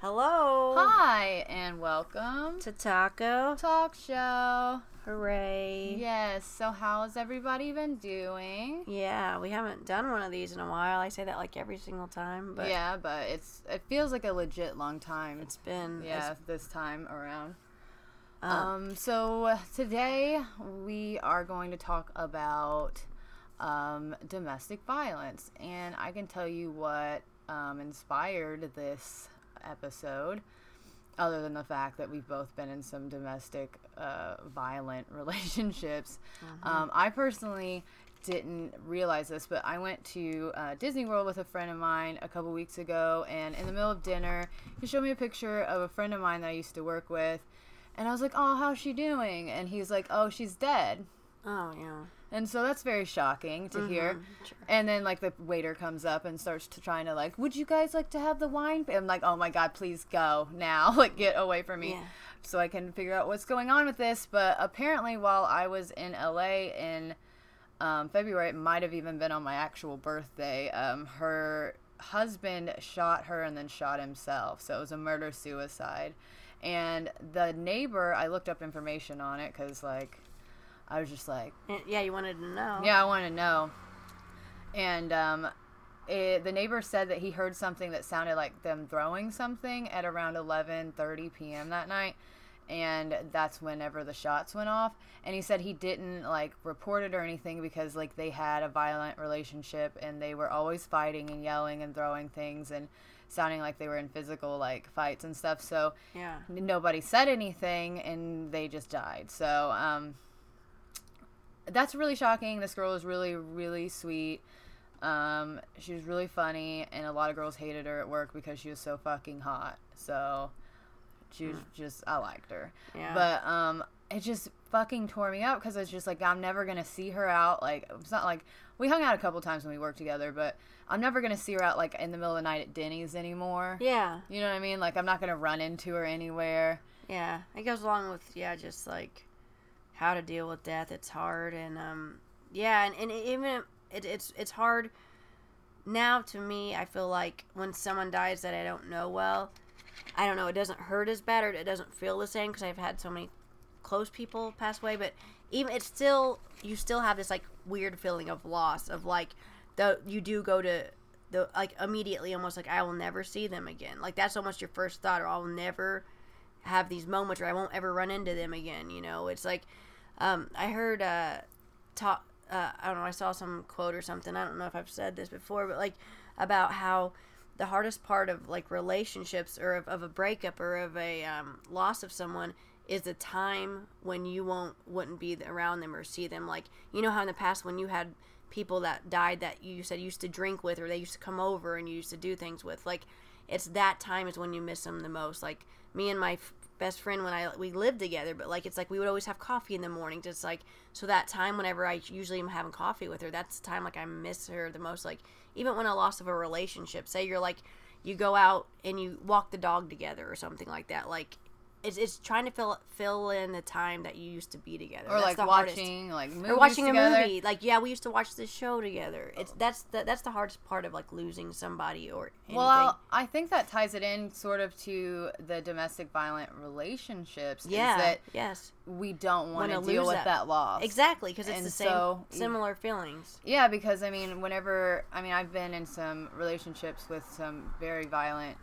Hello. Hi, and welcome To Taco. Talk Show. Hooray. Yes, so how's everybody been doing? Yeah, we haven't done one of these in a while. I say that like every single time, but yeah, but it's it feels like a legit long time. it's been yeah, this time around. Um, Um, so today we are going to talk about um, domestic violence, and I can tell you what um, inspired this episode, other than the fact that we've both been in some domestic uh, violent relationships. Um, I personally didn't realize this, but I went to uh, Disney World with a friend of mine a couple weeks ago, and in the middle of dinner, he showed me a picture of a friend of mine that I used to work with. And I was like, "Oh, how's she doing?" And he's like, "Oh, she's dead." Oh yeah. And so that's very shocking to hear. Sure. And then like the waiter comes up and starts to trying to like, "Would you guys like to have the wine?" I'm like, "Oh my god, please go now. like get away from me." Yeah. So I can figure out what's going on with this, but apparently while I was in LA in um, February, it might have even been on my actual birthday. Um, her husband shot her and then shot himself. So it was a murder suicide. And the neighbor, I looked up information on it because, like, I was just like, Yeah, you wanted to know. yeah, I want to know. And um, it, the neighbor said that he heard something that sounded like them throwing something at around 11:30 p.m. that night, and that's whenever the shots went off. And he said he didn't like report it or anything because like they had a violent relationship and they were always fighting and yelling and throwing things and sounding like they were in physical like fights and stuff. So Yeah. nobody said anything and they just died. So um, that's really shocking. This girl was really, really sweet. Um, she was really funny, and a lot of girls hated her at work because she was so fucking hot. So she was just, I liked her. Yeah. But um, it just fucking tore me up because it's just like I'm never gonna see her out. Like it's not like we hung out a couple times when we worked together, but I'm never gonna see her out like in the middle of the night at Denny's anymore. Yeah. You know what I mean? Like I'm not gonna run into her anywhere. Yeah. It goes along with yeah, just like how to deal with death. It's hard and um yeah, and, and even it, it's it's hard now to me. I feel like when someone dies that I don't know well, I don't know. It doesn't hurt as bad or it doesn't feel the same because I've had so many close people pass away. But even it's still you still have this like weird feeling of loss of like the you do go to the like immediately almost like I will never see them again. Like that's almost your first thought or I'll never have these moments or I won't ever run into them again. You know, it's like um, I heard uh, talk. Uh, I don't know. I saw some quote or something. I don't know if I've said this before, but like about how the hardest part of like relationships or of, of a breakup or of a um, loss of someone is the time when you won't wouldn't be around them or see them. Like you know how in the past when you had people that died that you said you used to drink with or they used to come over and you used to do things with. Like it's that time is when you miss them the most. Like me and my best friend when I we lived together, but like it's like we would always have coffee in the morning. Just like so that time whenever I usually am having coffee with her, that's the time like I miss her the most. Like even when a loss of a relationship, say you're like you go out and you walk the dog together or something like that. Like it's, it's trying to fill fill in the time that you used to be together. Or That's like the hardest. watching like movies or watching together. a movie. Like yeah, we used to watch this show together. It's oh. that's the that's the hardest part of like losing somebody or anything. Well, I think that ties it in sort of to the domestic violent relationships. yeah, is that yes, we don't want to deal with that. that, loss. exactly because it's And the same so- similar feelings. Yeah, because I mean, whenever I mean, I've been in some relationships with some very violent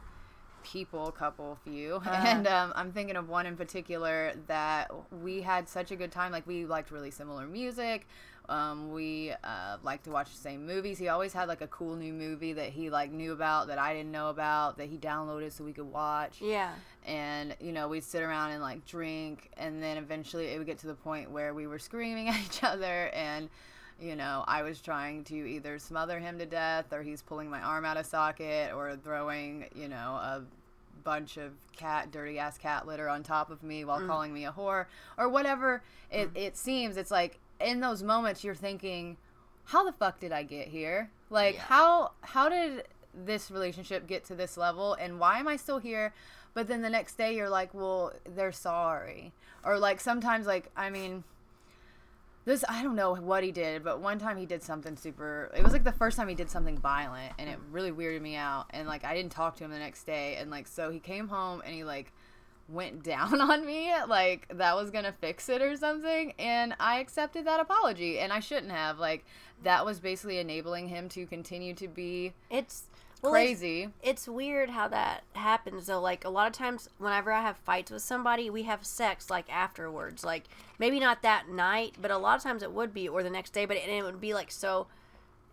people, couple, few, Uh-huh. and um, I'm thinking of one in particular that we had such a good time. Like we liked really similar music. Um, we uh, liked to watch the same movies. He always had like a cool new movie that he like knew about that I didn't know about that he downloaded so we could watch Yeah, and you know we'd sit around and like drink and then eventually it would get to the point where we were screaming at each other and you know i was trying to either smother him to death or he's pulling my arm out of socket or throwing you know a bunch of cat dirty ass cat litter on top of me while mm. calling me a whore or whatever it, mm. it seems. It's like in those moments you're thinking how the fuck did i get here? Like Yeah. how how did this relationship get to this level and why am i still here? But then the next day you're like well they're sorry. Or like sometimes like i mean this I don't know what he did, but one time he did something super. It was like the first time he did something violent, and it really weirded me out. And like I didn't talk to him the next day, and like so he came home and he like went down on me like that was gonna fix it or something and i accepted that apology and i shouldn't have like that was basically enabling him to continue to be It's well, it's- crazy. it's weird how that happens though. Like a lot of times whenever i have fights with somebody we have sex like afterwards. Like maybe not that night but a lot of times it would be or the next day but it, and it would be like so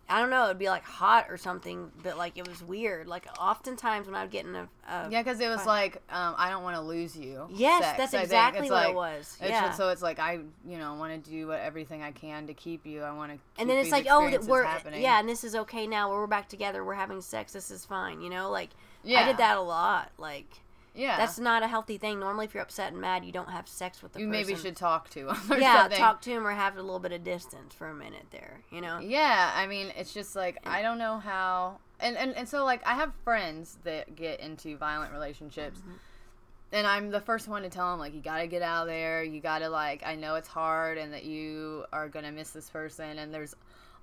i don't know it would be like hot or something but like it was weird. Like oftentimes when i would get in a, a yeah because it was like um, i don't want to lose you. Yes sex, that's exactly what like- it was yeah. just- so it's like i you know want to do what, everything i can to keep you. I want to and then it's like oh we're yeah and this is okay now. We're back together. We're having sex. This is fine you know? Like i did that a lot like yeah that's not a healthy thing normally if you're upset and mad you don't have sex with the person. you person maybe should talk to him or yeah something. talk to him or have a little bit of distance for a minute there you know Yeah, I mean, it's just like I don't know how, and and and so like I have friends that get into violent relationships, Mm-hmm. and I'm the first one to tell them like you got to get out of there. You got to like I know it's hard and that you are gonna miss this person, and there's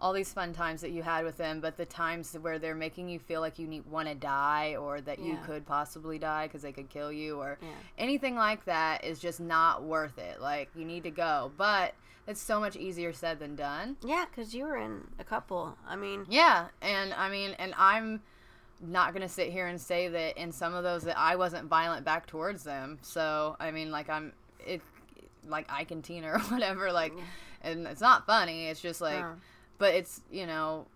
all these fun times that you had with them, but the times where they're making you feel like you need want to die or that you could possibly die because they could kill you or Yeah. anything like that is just not worth it. Like you need to go, but it's so much easier said than done. Yeah, because you were in a couple. I mean, Yeah, and I mean, and I'm not gonna sit here and say that in some of those that I wasn't violent back towards them. So I mean, like I'm it, like I can teen or whatever. Like, and it's not funny. It's just like. But it's you know.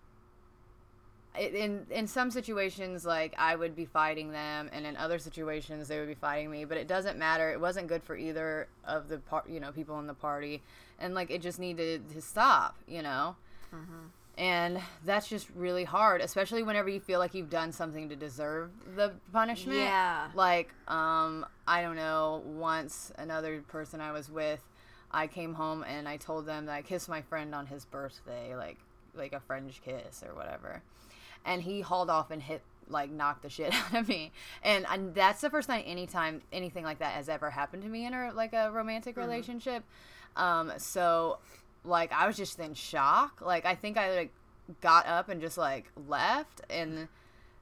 In in some situations, like I would be fighting them, and in other situations they would be fighting me. But it doesn't matter. It wasn't good for either of the part, you know, people in the party, and like it just needed to stop, you know and that's just really hard especially whenever you feel like you've done something to deserve the punishment Yeah. like um i don't know once another person i was with i came home and i told them that i kissed my friend on his birthday like like a french kiss or whatever. And he hauled off and hit like knocked the shit out of me. And, and that's the first time anytime anything like that has ever happened to me in a like a romantic relationship. Um so like i was just in shock. Like i think i like got up and just like left. And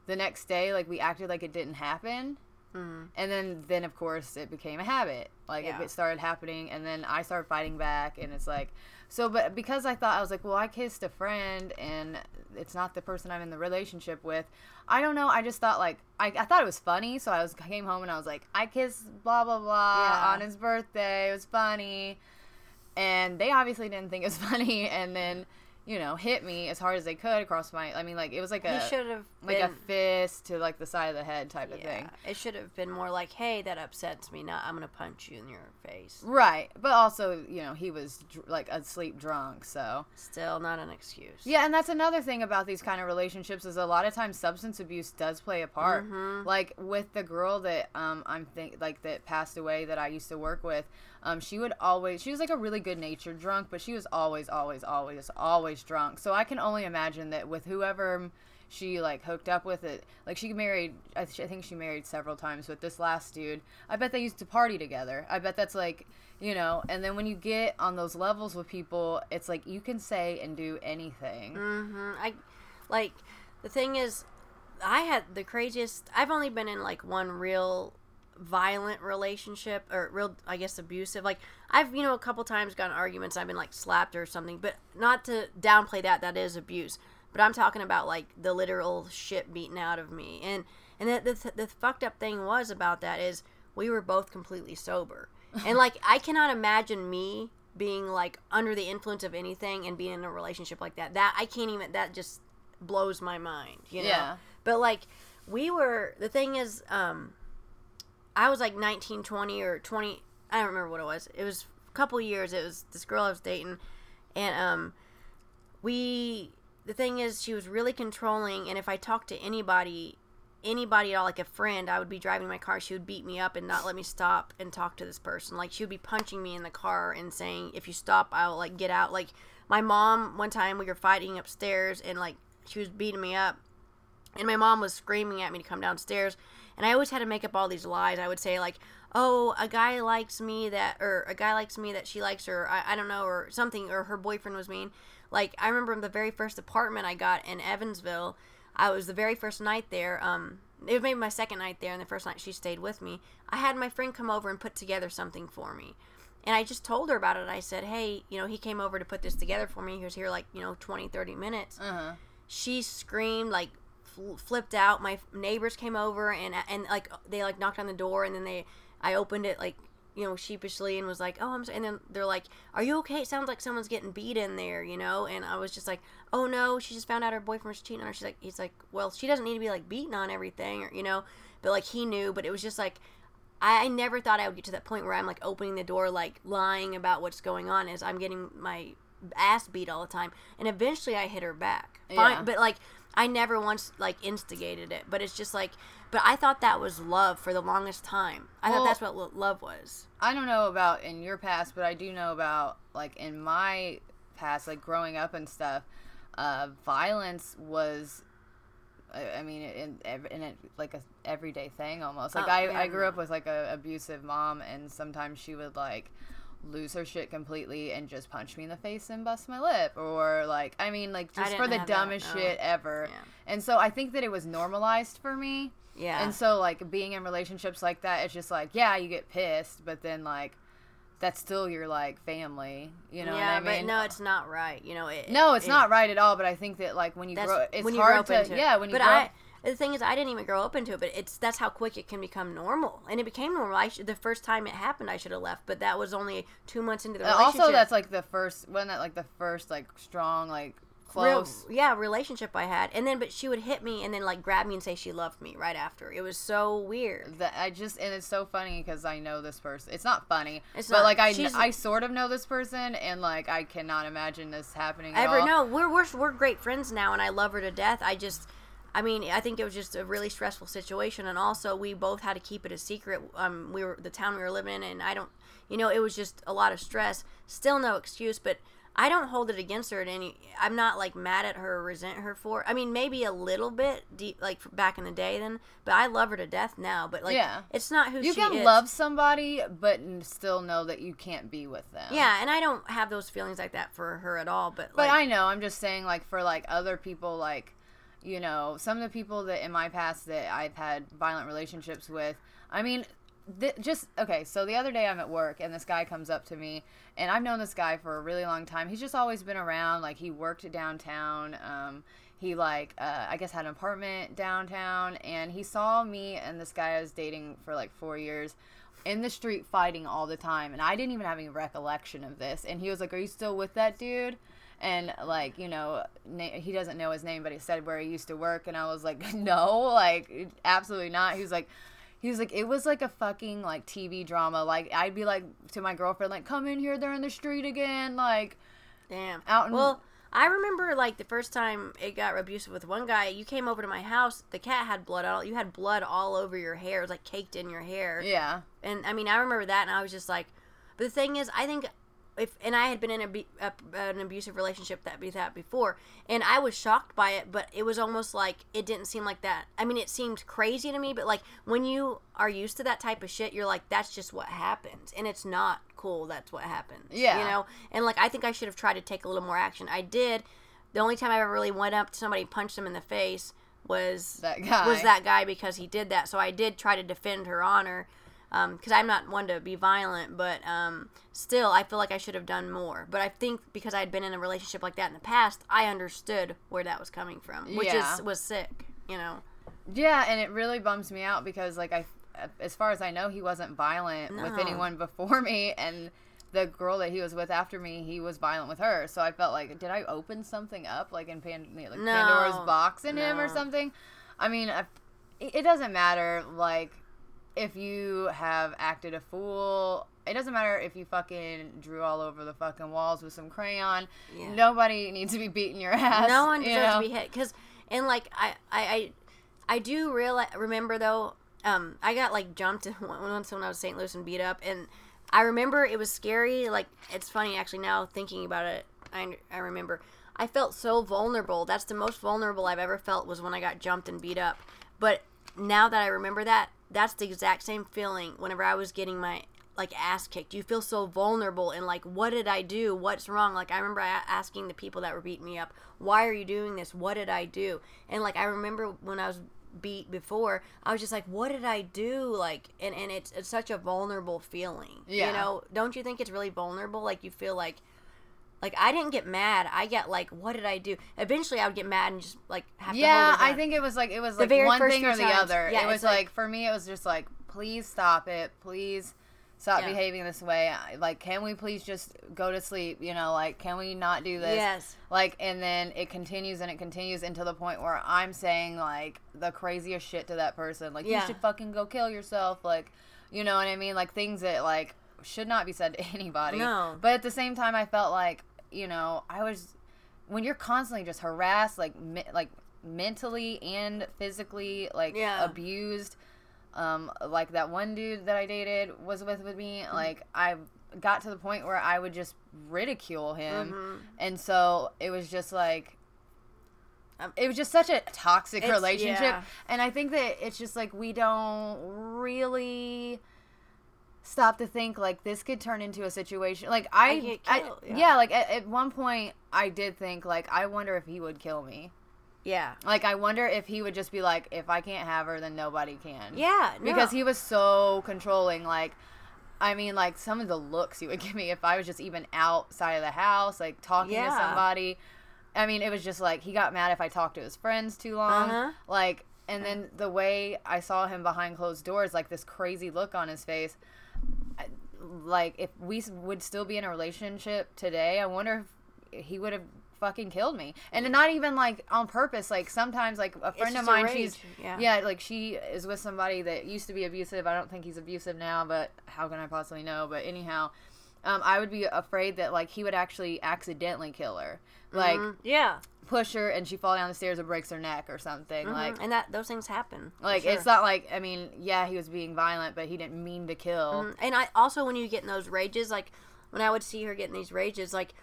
the next day like we acted like it didn't happen Mhm. and then then of course it became a habit like Yeah. it started happening and then i started fighting back and it's like so but because i thought i was like well i kissed a friend and it's not the person i'm in the relationship with i don't know i just thought like i, I thought it was funny so i was came home and i was like i kissed blah blah blah Yeah. on his birthday it was funny and they obviously didn't think it was funny and then you know hit me as hard as they could across my i mean like it was like he a should have like been. a fist to like the side of the head type of thing it should have been more like, "Hey, that upsets me. Now I'm gonna punch you in your face." Right, but also, you know, he was dr- like asleep drunk, so Still not an excuse. yeah. And that's another thing about these kind of relationships is a lot of times substance abuse does play a part. Mhm. Like with the girl that um I'm think like that passed away that I used to work with, um she would always she was like a really good natured drunk, but she was always always always always drunk. So I can only imagine that with whoever she like hooked up with it like she married I, th- I think she married several times with this last dude i bet they used to party together i bet that's like you know and then when you get on those levels with people it's like you can say and do anything hmm I like the thing is, I had the craziest. I've only been in like one real violent relationship or real, I guess, abusive. Like I've you know a couple times gotten arguments. I've been like slapped or something, but not to downplay that. That is abuse. But I'm talking about like the literal shit beaten out of me. And and the the, the fucked up thing was about that is we were both completely sober. And like I cannot imagine me being like under the influence of anything and being in a relationship like that. That I can't even that just blows my mind, you know. Yeah. But like we were the thing is um I was like 19, 20 or 20 I don't remember what it was. It was a couple years. It was this girl I was dating and um we the thing is she was really controlling and if I talked to anybody anybody at all like a friend I would be driving my car she would beat me up and not let me stop and talk to this person like she would be punching me in the car and saying if you stop I'll like get out like my mom one time we were fighting upstairs and like she was beating me up and my mom was screaming at me to come downstairs And I always had to make up all these lies. I would say like, "Oh, a guy likes me that, or a guy likes me that she likes or I, I don't know, or something, or her boyfriend was mean." Like I remember the very first apartment I got in Evansville. I was the very first night there. Um, it was maybe my second night there, and the first night she stayed with me. I had my friend come over and put together something for me. And I just told her about it. I said, hey, you know, he came over to put this together for me. He was here like, you know, 20, 30 minutes. Uh-huh. She screamed, like, fl- flipped out. My neighbors came over and, and like, they, like, knocked on the door and then they, I opened it, like, you know, sheepishly and was like, oh, I'm sorry. And then they're like, are you okay? It sounds like someone's getting beat in there, you know? And I was just like, oh, no, she just found out her boyfriend was cheating on her. She's like, he's like, well, she doesn't need to be, like, beaten on everything, or, you know? But, like, he knew, but it was just like, I never thought I would get to that point where I'm like opening the door, like lying about what's going on as I'm getting my ass beat all the time. And eventually I hit her back. Fine, Yeah. But like I never once like instigated it. But it's just like, but I thought that was love for the longest time. I Well- thought that's what lo- love was. I don't know about in your past, but I do know about like in my past, like growing up and stuff. Uh, violence was, I I mean, in in it like a everyday thing almost. Like Oh, I, yeah, I grew no. up with like a abusive mom, and sometimes she would like lose her shit completely and just punch me in the face and bust my lip or like I mean like just for the have that, dumbest no. shit ever. Yeah. And so I think that it was normalized for me. Yeah. And so like being in relationships like that, it's just like yeah, you get pissed, but then like that's still your like family. You know yeah, what I mean? but no, it's not right. You know, it, No, it's it- not right at all. But I think that like when you grow, it's when hard to into yeah when you but grow. I, the thing is, I didn't even grow up into it, but it's that's how quick it can become normal, and it became normal. I should, the first time it happened, I should have left, but that was only two months into the Uh, relationship. also, that's like the first wasn't that like the first like strong like Real, close. yeah, relationship I had, and then but she would hit me and then like grab me and say she loved me right after. It was so weird. That I just and it's so funny because I know this person. It's not funny, It's but not. like I I sort of know this person, and like I cannot imagine this happening. Ever no, we're, we're we're great friends now, and I love her to death. I just, I mean, I think it was just a really stressful situation, and also we both had to keep it a secret. Um, we were the town we were living in, and I don't, you know, it was just a lot of stress. Still no excuse, but I don't hold it against her at any. I'm not like mad at her or resent her for. I mean, maybe a little bit, deep, like back in the day, then. But I love her to death now. But like, Yeah. it's not who You she can is. love somebody, but still know that you can't be with them. Yeah, and I don't have those feelings like that for her at all. But But like, I know, I'm just saying, like, for like other people, like, you know, some of the people that in my past that I've had violent relationships with, I mean, th- just okay. So the other day I'm at work and this guy comes up to me, and I've known this guy for a really long time. He's just always been around. Like, he worked downtown. Um, he like, uh, I guess, had an apartment downtown, and he saw me and this guy I was dating for like four years in the street fighting all the time and i didn't even have any recollection of this and he was like are you still with that dude and like you know na- he doesn't know his name but he said where he used to work and i was like no like absolutely not he was like he was like it was like a fucking like tv drama like i'd be like to my girlfriend like come in here they're in the street again like Damn. Out in- well, I remember like the first time it got abusive with one guy. You came over to my house. The cat had blood all. You had blood all over your hair. It was like caked in your hair. yeah And I mean, I remember that, and I was just like, but the thing is, I think if and I had been in a, a an abusive relationship that be that before, and I was shocked by it, but it was almost like it didn't seem like that. I mean, it seemed crazy to me, but like when you are used to that type of shit, you're like, that's just what happens, and it's not cool. That's what happens. Yeah. you know. And like, I think I should have tried to take a little more action. I did. The only time I ever really went up to somebody and punched them in the face was that guy was that guy because he did that. So I did try to defend her honor because I'm not one to be violent, but um, still, I feel like I should have done more. But I think because I had been in a relationship like that in the past, I understood where that was coming from, which Yeah. is was sick, you know. Yeah, and it really bums me out because, like, I, as far as I know, he wasn't violent with anyone before me, and the girl that he was with after me, he was violent with her. So I felt like, did I open something up, like in Pan- like No. Pandora's box in him or something? I mean, I, it doesn't matter. Like, if you have acted a fool. It doesn't matter if you fucking drew all over the fucking walls with some crayon. Yeah. Nobody needs to be beating your ass. no one you deserves know? to be hit because and like I I I, I do realize remember though um I got like jumped once when I was St. Louis and beat up and I remember it was scary like it's funny actually now thinking about it I I remember I felt so vulnerable that's the most vulnerable I've ever felt was when I got jumped and beat up but now that I remember that, that's the exact same feeling whenever I was getting my like ass kicked. You feel so vulnerable and like, what did I do? What's wrong? Like I remember asking the people that were beating me up, why are you doing this? What did I do? And like I remember when I was beat before, I was just like, what did I do? Like, and and it's it's such a vulnerable feeling. Yeah. You know, don't you think it's really vulnerable? Like you feel like. Like I didn't get mad. I get like, what did I do? Eventually, I would get mad and just like have to laugh. yeah. I think it was like it was like one thing or the times, other. Yeah, it was like, like for me, it was just like, please stop it, please stop yeah. behaving this way. Like, can we please just go to sleep? You know, like, can we not do this? Yes. Like, and then it continues and it continues until the point where I'm saying like the craziest shit to that person. Like, yeah. you should fucking go kill yourself. Like, you know what I mean? Like things that like should not be said to anybody. No. But at the same time, I felt like you know I was when you're constantly just harassed, like me- like mentally and physically, like yeah. abused um, like that one dude that I dated was with with me. Mm-hmm. Like I got to the point where I would just ridicule him, mm-hmm. and so it was just like um, it was just such a toxic it's, relationship yeah. and i think that it's just like we don't really stop to think like this could turn into a situation like i, I, I yeah. yeah. like at, at, one point i did think like i wonder if he would kill me yeah. Like I wonder if he would just be like, if I can't have her, then nobody can. Yeah. No. Because he was so controlling. Like, I mean, like some of the looks he would give me if I was just even outside of the house, like talking yeah. to somebody. I mean, it was just like he got mad if I talked to his friends too long. Uh-huh. Like, and then the way I saw him behind closed doors, like this crazy look on his face. Like, if we would still be in a relationship today, I wonder if he would have fucking killed me. And not even like on purpose like sometimes like a friend of mine she's yeah. yeah like she is with somebody that used to be abusive. I don't think he's abusive now but how can i possibly know? But anyhow um, i would be afraid that like he would actually accidentally kill her like mm-hmm. yeah push her and she fall down the stairs and breaks her neck or something mm-hmm. like and that those things happen like sure. it's not like i mean yeah he was being violent but he didn't mean to kill mm-hmm. and i also when you get in those rages like when i would see her getting these rages like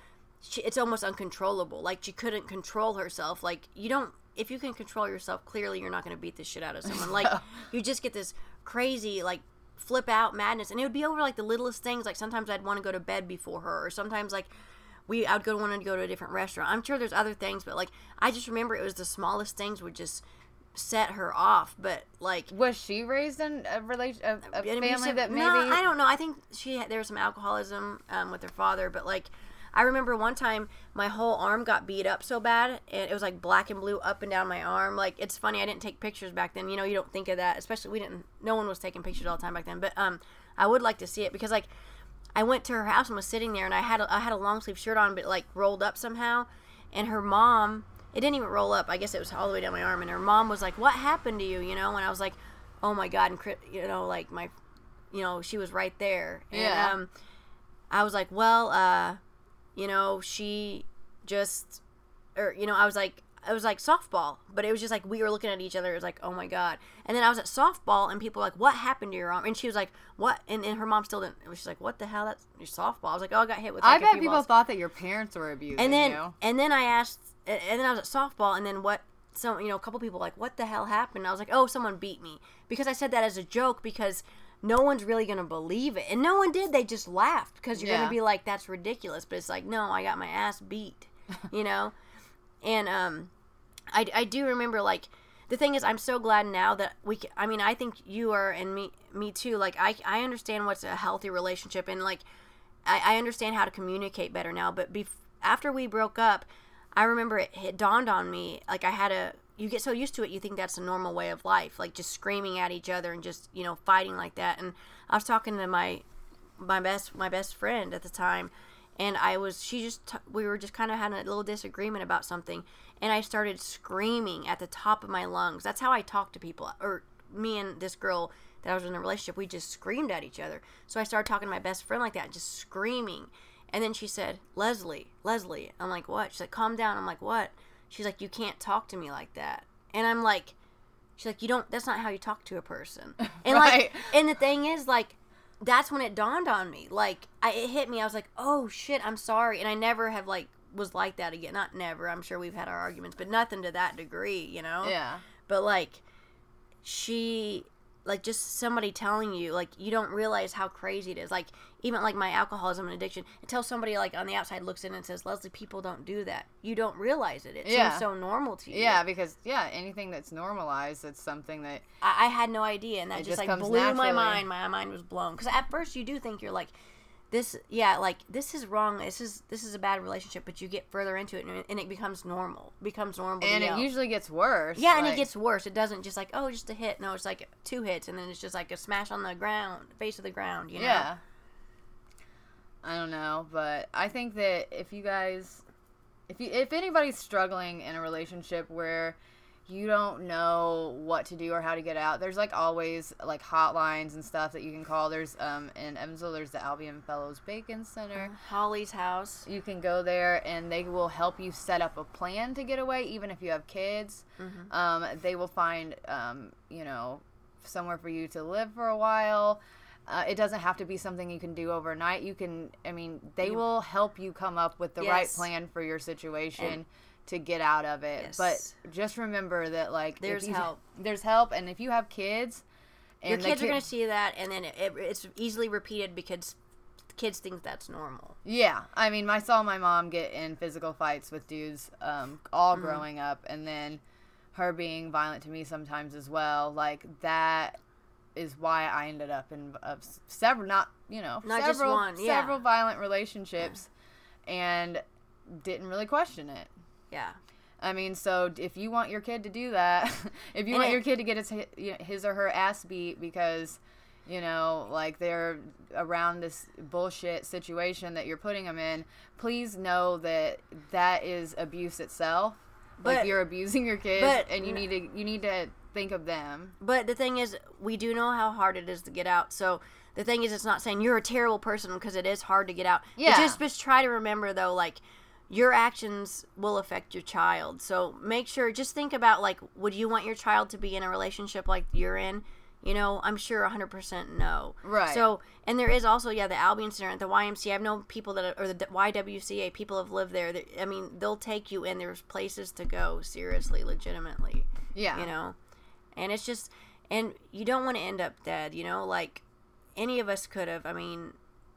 she, it's almost uncontrollable. Like she couldn't control herself. Like you don't if you can control yourself, clearly you're not going to beat the shit out of someone. Like you just get this crazy like flip out madness, and it would be over like the littlest things. Like sometimes I'd want to go to bed before her, or sometimes like we I'd go to want to go to a different restaurant. I'm sure there's other things, but like I just remember it was the smallest things would just set her off. But like, was she raised in a relation a, a family that maybe? No, I don't know. I think she had, there was some alcoholism um, with her father, but like I remember one time my whole arm got beat up so bad, and it was like black and blue up and down my arm. Like it's funny, I didn't take pictures back then. You know, you don't think of that, especially we didn't. No one was taking pictures all the time back then. But um, I would like to see it because like I went to her house and was sitting there, and I had a, I had a long sleeve shirt on, but like rolled up somehow, and her mom. It didn't even roll up. I guess it was all the way down my arm. And her mom was like, "What happened to you?" You know, and I was like, "Oh my god!" And you know, like my, you know, she was right there. And, yeah. Um, I was like, "Well, uh, you know, she just, or, you know, I was like, it was like softball, but it was just like we were looking at each other. It was like, oh my god. And then I was at softball, and people were like, what happened to your arm? And she was like, what? And, and her mom still didn't. She's like, what the hell? That's your softball. I was like, oh, I got hit with. Like, I bet people balls. thought that your parents were abusing and then, you. And then I asked, and then I was at softball, and then what? So you know, a couple people like, what the hell happened? And I was like, oh, someone beat me because I said that as a joke because no one's really gonna believe it, and no one did. They just laughed because you're yeah. gonna be like, "That's ridiculous," but it's like, no, I got my ass beat, you know. and um, I I do remember like the thing is, I'm so glad now that we. Can, I mean, I think you are, and me me too. Like I I understand what's a healthy relationship, and like I, I understand how to communicate better now. But bef- after we broke up, I remember it, it dawned on me like I had a you get so used to it you think that's a normal way of life like just screaming at each other and just you know fighting like that. And i was talking to my my best my best friend at the time and i was she just t- we were just kind of having a little disagreement about something and i started screaming at the top of my lungs. That's how i talk to people or me and this girl that i was in a relationship we just screamed at each other. So i started talking to my best friend like that just screaming. And then she said leslie leslie. I'm like what? She's like calm down. I'm like what she's like, you can't talk to me like that. And I'm like, she's like, you don't, that's not how you talk to a person. And right. like, and the thing is, like, that's when it dawned on me. Like, I, it hit me. I was like, oh shit, I'm sorry. And I never have, like, was like that again. Not never. I'm sure we've had our arguments, but nothing to that degree, you know? Yeah. But, like, she like just somebody telling you like you don't realize how crazy it is. Like even like my alcoholism and addiction until somebody like on the outside looks in and says leslie people don't do that. You don't realize it. It Yeah. seems so normal to you. Yeah, because yeah, anything that's normalized, it's something that I, I had no idea and that just, just like blew my mind. My mind was blown. Because at first you do think you're like this yeah like this is wrong this is this is a bad relationship but you get further into it and it, and it becomes normal becomes normal and it yell. usually gets worse. Yeah, and it gets worse. It doesn't just like oh, just a hit. No, it's like two hits, and then it's just like a smash on the ground, face of the ground. You know? Yeah. I don't know, but I think that if you guys if you if anybody's struggling in a relationship where you don't know what to do or how to get out, there's like always like hotlines and stuff that you can call. There's um in Evansville there's the Albion Fellows Bacon Center. Holly's house. You can go there and they will help you set up a plan to get away, even if you have kids. Mm-hmm. Um, they will find, um, you know, somewhere for you to live for a while. Uh, it doesn't have to be something you can do overnight. You can, I mean, they will help you come up with the right plan for your situation And- to get out of it. Yes. But just remember that, like, There's help. There's help, and if you have kids, and Your kids are gonna see that, and then it, it, it's easily repeated because kids think that's normal. Yeah, I mean, I saw my mom get in physical fights with dudes um, all Mm-hmm. growing up, and then her being violent to me sometimes as well. Like that is why I ended up in uh, several, not you know, Not just one, yeah. several violent relationships, and didn't really question it. Yeah. I mean, so if you want your kid to do that, if you And want it- your kid to get his his or her ass beat because you know, like they're around this bullshit situation that you're putting them in, please know that that is abuse itself. like But- you're abusing your kids, but- and you need to you need to think of them. But the thing is, we do know how hard it is to get out. So the thing is, it's not saying you're a terrible person because it is hard to get out. Yeah. just just try to remember though, like your actions will affect your child. So make sure, just think about like, would you want your child to be in a relationship like you're in? You know, I'm sure 100% no. Right. So, and there is also, yeah, the Albion Center at the YMCA. I've known people that, or the YWCA, people have lived there. That, I mean, they'll take you in. There's places to go, seriously, legitimately Yeah. you know and it's just and you don't want to end up dead you know like any of us could have i mean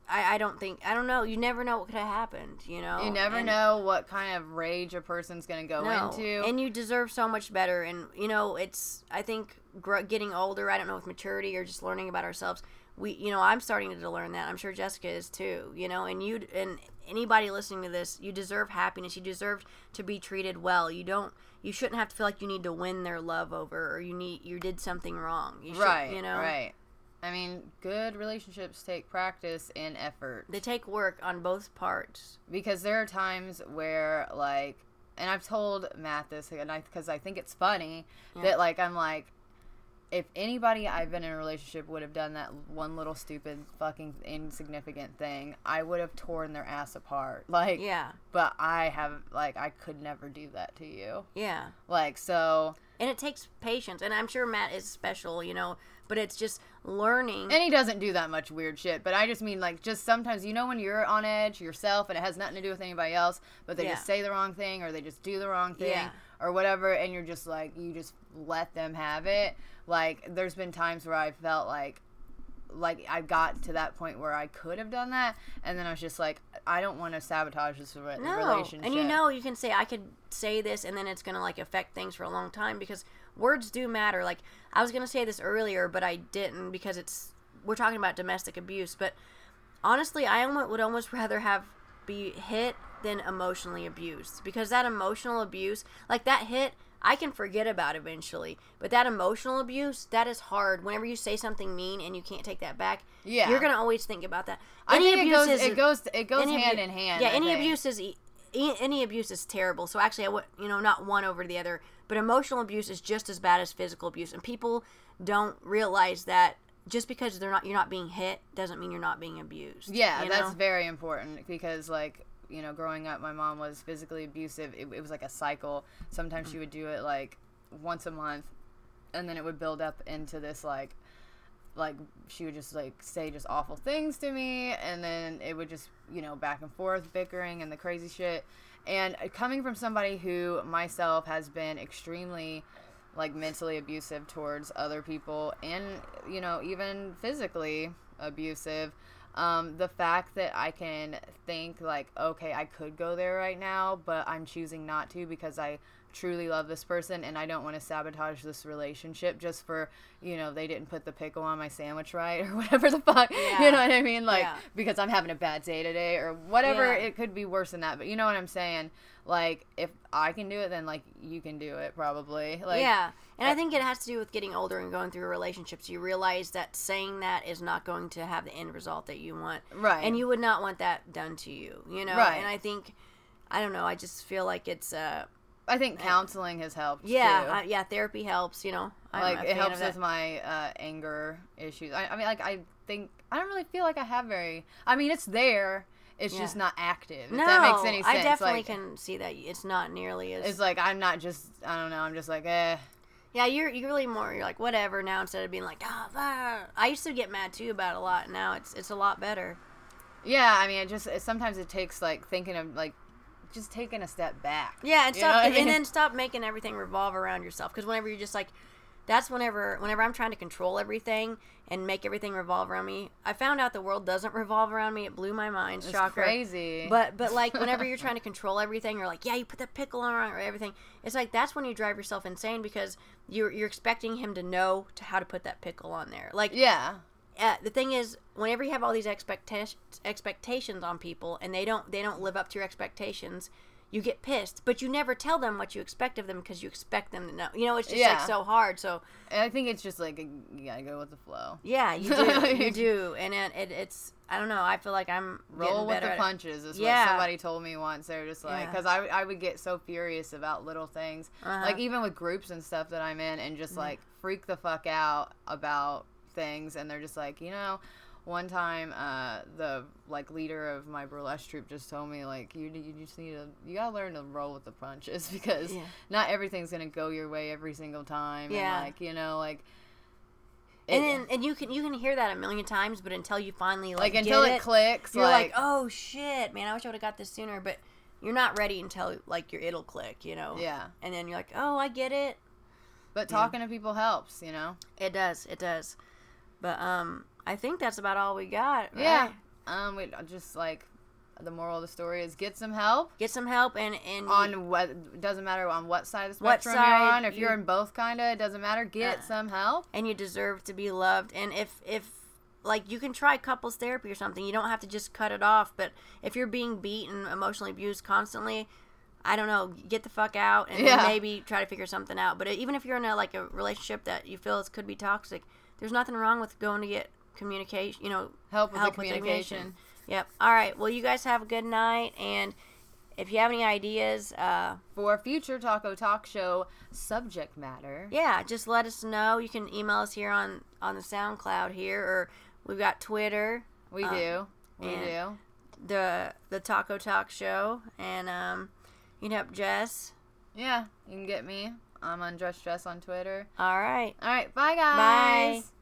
I, I don't think i don't know you never know what could have happened you know You never And- know what kind of rage a person's gonna go no. into. and you deserve so much better and you know it's i think gr- getting older i don't know with maturity or just learning about ourselves we you know i'm starting to learn that i'm sure jessica is too you know and you and anybody listening to this you deserve happiness you deserve to be treated well you don't you shouldn't have to feel like you need to win their love over or you need you did something wrong you should, right. you know Right. I mean, good relationships take practice and effort. they take work on both parts. Because there are times where like and i've told matt this and i because i think it's funny Yeah. that like i'm like if anybody i've been in a relationship would have done that one little stupid fucking insignificant thing i would have torn their ass apart. Like yeah. but i have like i could never do that to you. Yeah. Like so and it takes patience and i'm sure matt is special you know but it's just learning and he doesn't do that much weird shit but i just mean like just sometimes you know when you're on edge yourself and it has nothing to do with anybody else but they Yeah. just say the wrong thing or they just do the wrong thing Yeah. or whatever and you're just like you just let them have it like there's been times where i felt like like i got to that point where i could have done that and then i was just like i don't want to sabotage this re- no relationship. and you know you can say i could say this and then it's gonna like affect things for a long time because words do matter like i was gonna say this earlier but i didn't because it's we're talking about domestic abuse but honestly i would almost rather have be hit than emotionally abused because that emotional abuse like that hit i can forget about eventually but that emotional abuse that is hard whenever you say something mean and you can't take that back Yeah. you're gonna always think about that I Any think it abuse goes, is- it goes it goes hand abu- in hand Yeah, I any think. abuse is any abuse is terrible. So actually, I would you know not one over the other, but emotional abuse is just as bad as physical abuse, and people don't realize that just because they're not you're not being hit doesn't mean you're not being abused. Yeah, that's know? very important because, like, you know, growing up, my mom was physically abusive. It, it was like a cycle. Sometimes she would do it like once a month, and then it would build up into this like, like she would just like say just awful things to me, and then it would just you know back and forth bickering and the crazy shit. And uh, coming from somebody who myself has been extremely like mentally abusive towards other people and you know even physically abusive um, the fact that I can think like, okay, I could go there right now, but I'm choosing not to because I truly love this person and I don't want to sabotage this relationship just for, you know, they didn't put the pickle on my sandwich right or whatever the fuck. Yeah. You know what I mean? Like Yeah. because I'm having a bad day today or whatever. Yeah. It could be worse than that, but you know what I'm saying? Like if I can do it then like you can do it probably. Like yeah, and I uh, think it has to do with getting older and going through relationships. You realize that saying that is not going to have the end result that you want, Right. and you would not want that done to you. You know, Right. and I think, I don't know. I just feel like it's uh, I think counseling has helped yeah, too. uh, yeah. Therapy helps. You know, I'm like it helps with my uh, anger issues. I, I mean, like I think I don't really feel like I have very. I mean, it's there. It's Yeah. just not active. No, if that makes any sense. I definitely like, can see that it's not nearly as. It's like I'm not just. I don't know. I'm just like eh. yeah, you're you're really more. You're like whatever now instead of being like ah. ah." I used to get mad too about a lot. Now it's it's a lot better. Yeah, I mean, it just it, sometimes it takes like thinking of like just taking a step back. Yeah, and You know stop what I and then stop making everything revolve around yourself. Because whenever you're just like, that's whenever whenever I'm trying to control everything and make everything revolve around me. I found out the world doesn't revolve around me. It blew my mind. It's Shocker. crazy. But but like whenever you're trying to control everything, you're like, yeah, you put that pickle on or everything. It's like that's when you drive yourself insane because you're you're expecting him to know to how to put that pickle on there. Like yeah, uh, the thing is, whenever you have all these expectations expectations on people and they don't they don't live up to your expectations, you get pissed. But you never tell them what you expect of them because you expect them to know. You know, it's just Yeah. like so hard. So And I think it's just like you gotta go with the flow. yeah, you do, you do, and it, it, it's I don't know. I feel like I'm Roll with the punches is Yeah. what somebody told me once. They were just like, Yeah. because I, I would get so furious about little things, Uh-huh. like even with groups and stuff that I'm in, and just like freak the fuck out about things. And they're just like, you know, one time uh, the like leader of my burlesque troupe just told me like, you you just need to you gotta learn to roll with the punches because Yeah. not everything's gonna go your way every single time. Yeah. and like you know like. And then and you can you can hear that a million times, but until you finally like, like until get it, clicks, you're like, like, oh shit, man, I wish I would have got this sooner. But you're not ready until like your it'll click, you know. yeah. And then you're like, oh, I get it. But talking to people helps, you know. It does. It does. But um, I think that's about all we got. Right? Yeah. Um, we just like the moral of the story is get some help Get some help and and on what doesn't matter on what side of the What spectrum side you're on. If you're in both, kinda, it doesn't matter. Get Uh, some help. and you deserve to be loved. And if if like you can try couples therapy or something, you don't have to just cut it off. But if you're being beaten, and emotionally abused constantly. I don't know. Get the fuck out and Yeah. maybe try to figure something out. But even if you're in a like a relationship that you feel is could be toxic, there's nothing wrong with going to get communication. You know, Help with help the with communication. Yep. All right. Well, you guys have a good night, and if you have any ideas, uh, For future Taco Talk Show subject matter. yeah, just let us know. You can email us here on on the SoundCloud here, or we've got Twitter, We Um, do. We do. the the Taco Talk Show, and um, you can help Jess. Yeah. You can get me. I'm on Dress Dress on Twitter. All right. All right. Bye, guys. Bye.